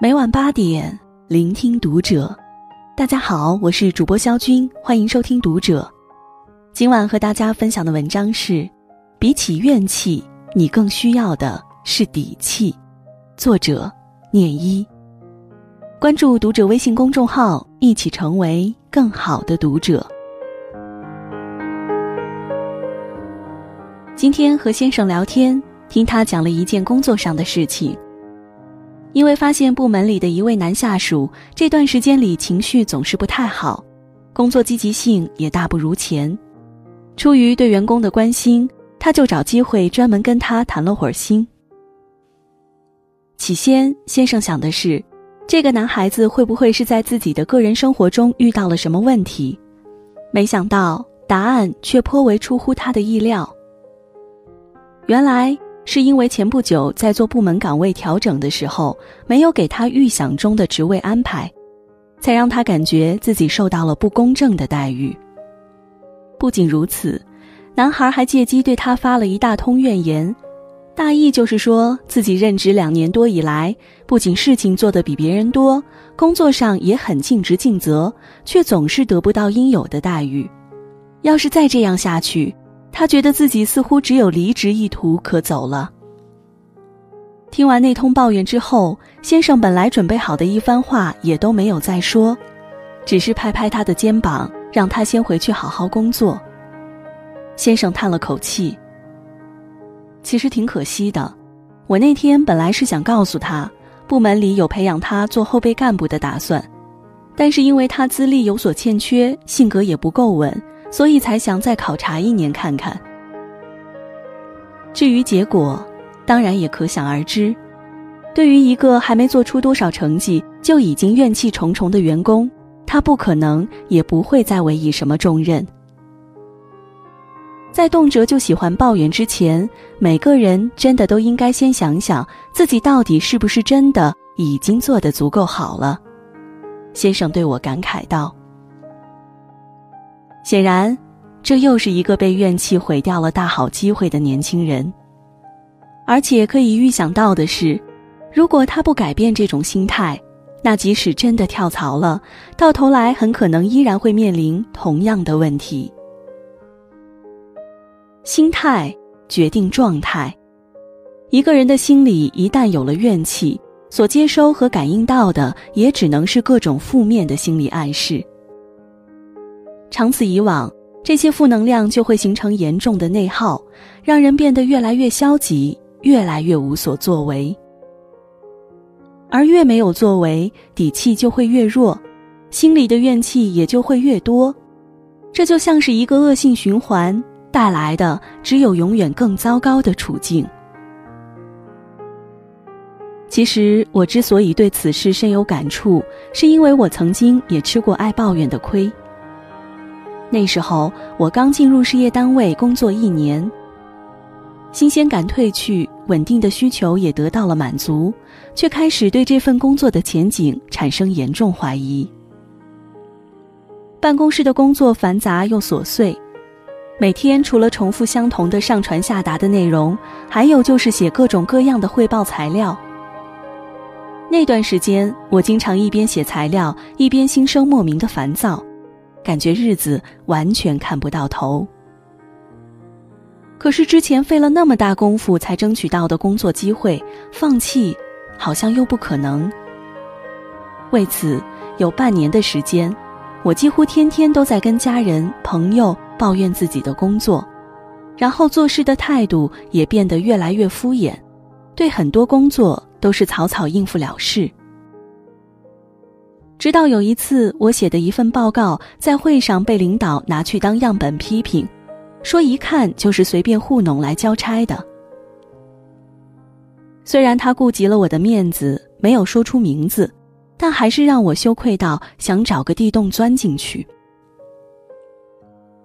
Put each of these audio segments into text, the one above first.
每晚八点，聆听读者。大家好，我是主播肖军，欢迎收听《读者》。今晚和大家分享的文章是：比起怨气，你更需要的是底气。作者：念一。关注《读者》微信公众号，一起成为更好的读者。今天和先生聊天，听他讲了一件工作上的事情。因为发现部门里的一位男下属这段时间里情绪总是不太好，工作积极性也大不如前。出于对员工的关心，他就找机会专门跟他谈了会儿心。起先，先生想的是，这个男孩子会不会是在自己的个人生活中遇到了什么问题？没想到答案却颇为出乎他的意料。原来。是因为前不久在做部门岗位调整的时候，没有给他预想中的职位安排，才让他感觉自己受到了不公正的待遇。不仅如此，男孩还借机对他发了一大通怨言，大意就是说自己任职两年多以来，不仅事情做得比别人多，工作上也很尽职尽责，却总是得不到应有的待遇。要是再这样下去，他觉得自己似乎只有离职一途可走了。听完那通抱怨之后，先生本来准备好的一番话也都没有再说，只是拍拍他的肩膀，让他先回去好好工作。先生叹了口气：“其实挺可惜的，我那天本来是想告诉他，部门里有培养他做后备干部的打算，但是因为他资历有所欠缺，性格也不够稳。”所以才想再考察一年看看。至于结果，当然也可想而知。对于一个还没做出多少成绩就已经怨气重重的员工，他不可能也不会再委以什么重任。在动辄就喜欢抱怨之前，每个人真的都应该先想想自己到底是不是真的已经做得足够好了。先生对我感慨道。显然，这又是一个被怨气毁掉了大好机会的年轻人。而且可以预想到的是，如果他不改变这种心态，那即使真的跳槽了，到头来很可能依然会面临同样的问题。心态决定状态，一个人的心里一旦有了怨气，所接收和感应到的也只能是各种负面的心理暗示。长此以往，这些负能量就会形成严重的内耗，让人变得越来越消极，越来越无所作为。而越没有作为，底气就会越弱，心里的怨气也就会越多。这就像是一个恶性循环，带来的只有永远更糟糕的处境。其实，我之所以对此事深有感触，是因为我曾经也吃过爱抱怨的亏。那时候我刚进入事业单位工作一年，新鲜感褪去，稳定的需求也得到了满足，却开始对这份工作的前景产生严重怀疑。办公室的工作繁杂又琐碎，每天除了重复相同的上传下达的内容，还有就是写各种各样的汇报材料。那段时间，我经常一边写材料，一边心生莫名的烦躁。感觉日子完全看不到头。可是之前费了那么大功夫才争取到的工作机会，放弃好像又不可能。为此，有半年的时间，我几乎天天都在跟家人、朋友抱怨自己的工作，然后做事的态度也变得越来越敷衍，对很多工作都是草草应付了事。直到有一次，我写的一份报告在会上被领导拿去当样本批评，说一看就是随便糊弄来交差的。虽然他顾及了我的面子，没有说出名字，但还是让我羞愧到想找个地洞钻进去。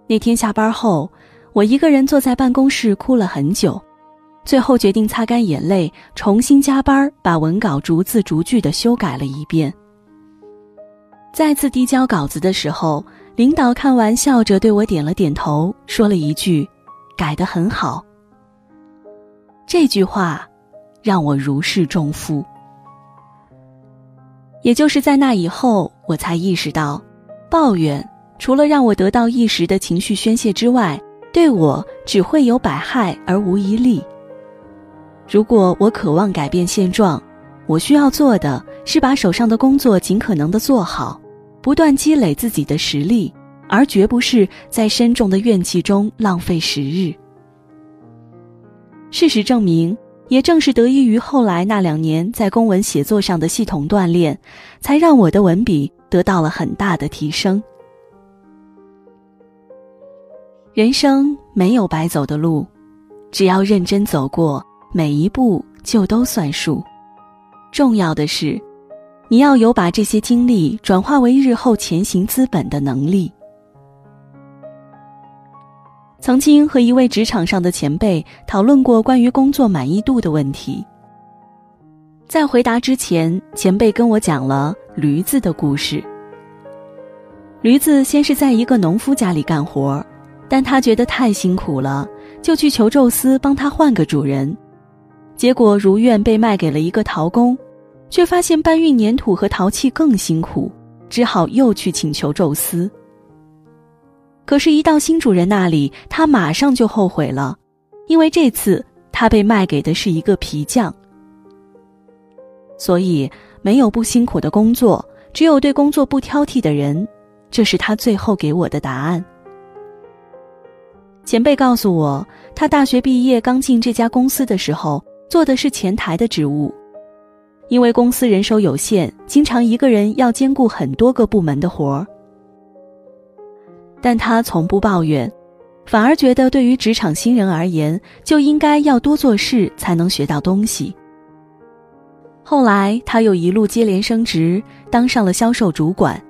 那天下班后，我一个人坐在办公室哭了很久，最后决定擦干眼泪，重新加班，把文稿逐字逐句的修改了一遍。再次递交稿子的时候，领导看完笑着对我点了点头，说了一句：“改得很好。”这句话，让我如释重负。也就是在那以后，我才意识到，抱怨除了让我得到一时的情绪宣泄之外，对我只会有百害而无一利。如果我渴望改变现状，我需要做的是把手上的工作尽可能的做好，不断积累自己的实力，而绝不是在深重的怨气中浪费时日。事实证明。也正是得益于后来那两年在公文写作上的系统锻炼，才让我的文笔得到了很大的提升。人生没有白走的路，只要认真走过每一步，就都算数。重要的是，你要有把这些经历转化为日后前行资本的能力。曾经和一位职场上的前辈讨论过关于工作满意度的问题。在回答之前，前辈跟我讲了驴子的故事。驴子先是在一个农夫家里干活，但他觉得太辛苦了，就去求宙斯帮他换个主人。结果如愿被卖给了一个陶工，却发现搬运粘土和陶器更辛苦，只好又去请求宙斯。可是，一到新主人那里，他马上就后悔了，因为这次他被卖给的是一个皮匠。所以，没有不辛苦的工作，只有对工作不挑剔的人。这是他最后给我的答案。前辈告诉我，他大学毕业刚进这家公司的时候，做的是前台的职务，因为公司人手有限，经常一个人要兼顾很多个部门的活儿。但他从不抱怨，反而觉得对于职场新人而言，就应该要多做事才能学到东西。后来他又一路接连升职，当上了销售主管，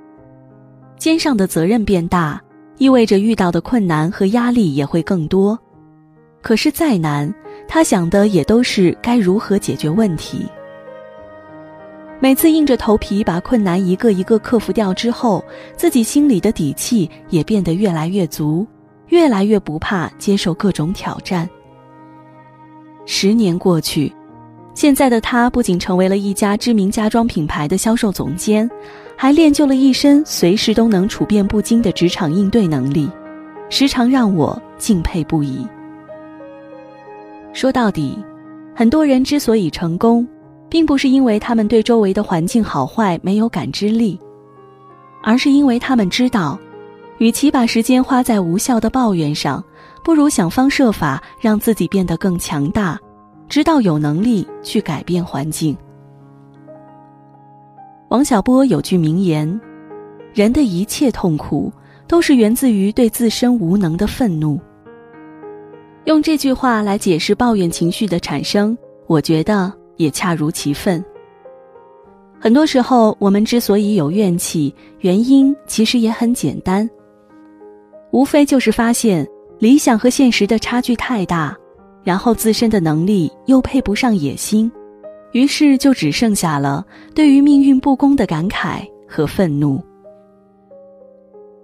肩上的责任变大，意味着遇到的困难和压力也会更多。可是再难，他想的也都是该如何解决问题。每次硬着头皮把困难一个一个克服掉之后，自己心里的底气也变得越来越足，越来越不怕接受各种挑战。十年过去，现在的他不仅成为了一家知名家装品牌的销售总监，还练就了一身随时都能处变不惊的职场应对能力，时常让我敬佩不已。说到底，很多人之所以成功。并不是因为他们对周围的环境好坏没有感知力，而是因为他们知道，与其把时间花在无效的抱怨上，不如想方设法让自己变得更强大，直到有能力去改变环境。王小波有句名言：“人的一切痛苦，都是源自于对自身无能的愤怒。”用这句话来解释抱怨情绪的产生，我觉得。也恰如其分。很多时候，我们之所以有怨气，原因其实也很简单，无非就是发现理想和现实的差距太大，然后自身的能力又配不上野心，于是就只剩下了对于命运不公的感慨和愤怒。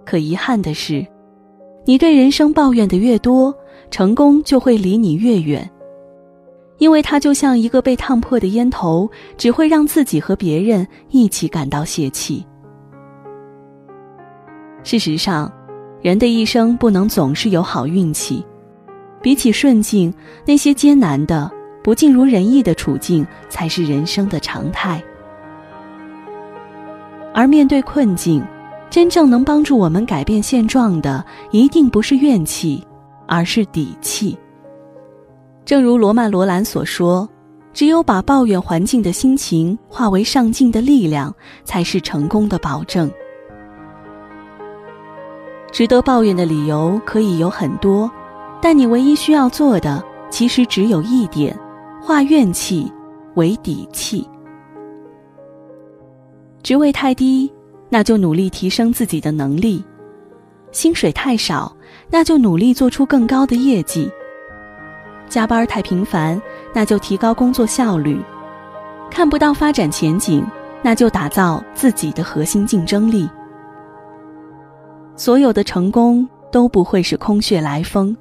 可遗憾的是，你对人生抱怨的越多，成功就会离你越远。因为它就像一个被烫破的烟头，只会让自己和别人一起感到泄气。事实上，人的一生不能总是有好运气，比起顺境，那些艰难的、不尽如人意的处境才是人生的常态。而面对困境，真正能帮助我们改变现状的，一定不是怨气，而是底气。正如罗曼·罗兰所说：“只有把抱怨环境的心情化为上进的力量，才是成功的保证。”值得抱怨的理由可以有很多，但你唯一需要做的其实只有一点：化怨气为底气。职位太低，那就努力提升自己的能力；薪水太少，那就努力做出更高的业绩。加班太频繁那就提高工作效率。看不到发展前景那就打造自己的核心竞争力。所有的成功都不会是空穴来风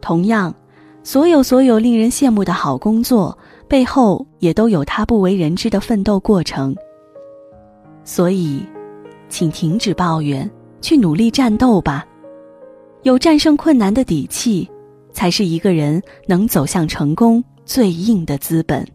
同样所有所有令人羡慕的好工作背后也都有他不为人知的奋斗过程。所以请停止抱怨去努力战斗吧。有战胜困难的底气才是一个人能走向成功最硬的资本。